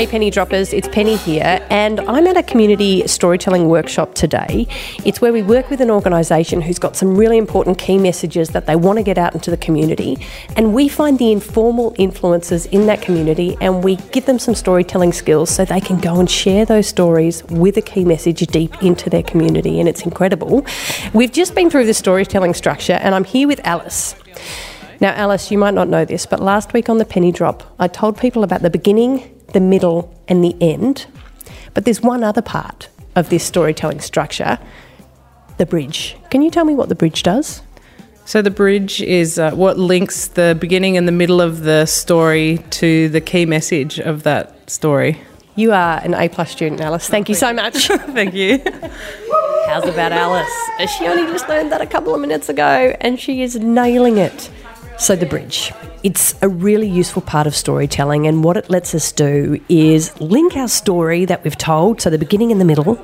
Hey Penny Droppers, it's Penny here, and I'm at a community storytelling workshop today. It's where we work with an organisation who's got some really important key messages that they want to get out into the community, and we find the informal influencers in that community and we give them some storytelling skills so they can go and share those stories with a key message deep into their community, and it's incredible. We've just been through the storytelling structure, and I'm here with Alice. Now, Alice, you might not know this, but last week on the Penny Drop, I told people about the beginning, the middle, and the end. But there's one other part of this storytelling structure the bridge. Can you tell me what the bridge does? So the bridge is uh, what links the beginning and the middle of the story to the key message of that story. You are an A plus student, Alice. Thank you so much. Thank you. How's about Alice? She only just learned that a couple of minutes ago and she is nailing it. So, the bridge. It's a really useful part of storytelling, and what it lets us do is link our story that we've told, so the beginning and the middle,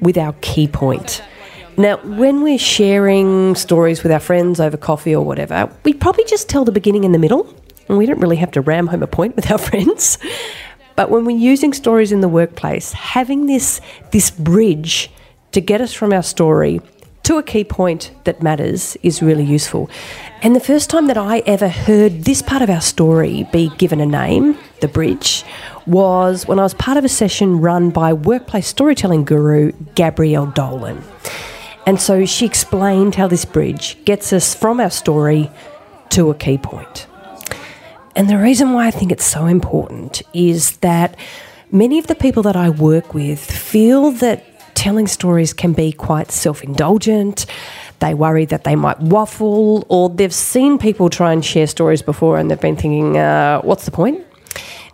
with our key point. Now, when we're sharing stories with our friends over coffee or whatever, we probably just tell the beginning and the middle, and we don't really have to ram home a point with our friends. But when we're using stories in the workplace, having this, this bridge to get us from our story to a key point that matters is really useful. And the first time that I ever heard this part of our story be given a name, the bridge, was when I was part of a session run by workplace storytelling guru Gabrielle Dolan. And so she explained how this bridge gets us from our story to a key point. And the reason why I think it's so important is that many of the people that I work with feel that telling stories can be quite self indulgent. They worry that they might waffle, or they've seen people try and share stories before and they've been thinking, uh, what's the point?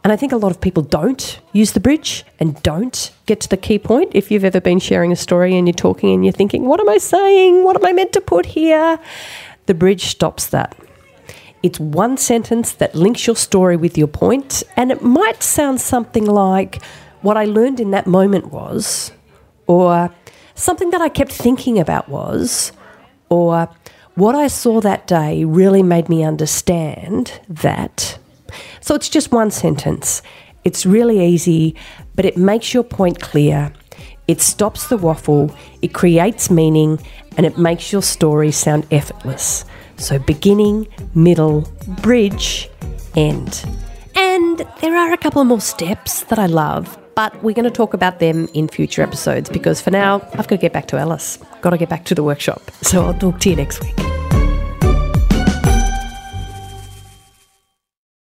And I think a lot of people don't use the bridge and don't get to the key point. If you've ever been sharing a story and you're talking and you're thinking, what am I saying? What am I meant to put here? The bridge stops that. It's one sentence that links your story with your point, and it might sound something like, What I learned in that moment was, or something that I kept thinking about was, or what I saw that day really made me understand that. So it's just one sentence. It's really easy, but it makes your point clear. It stops the waffle, it creates meaning, and it makes your story sound effortless. So, beginning, middle, bridge, end. And there are a couple more steps that I love, but we're going to talk about them in future episodes because for now, I've got to get back to Alice. Got to get back to the workshop. So, I'll talk to you next week.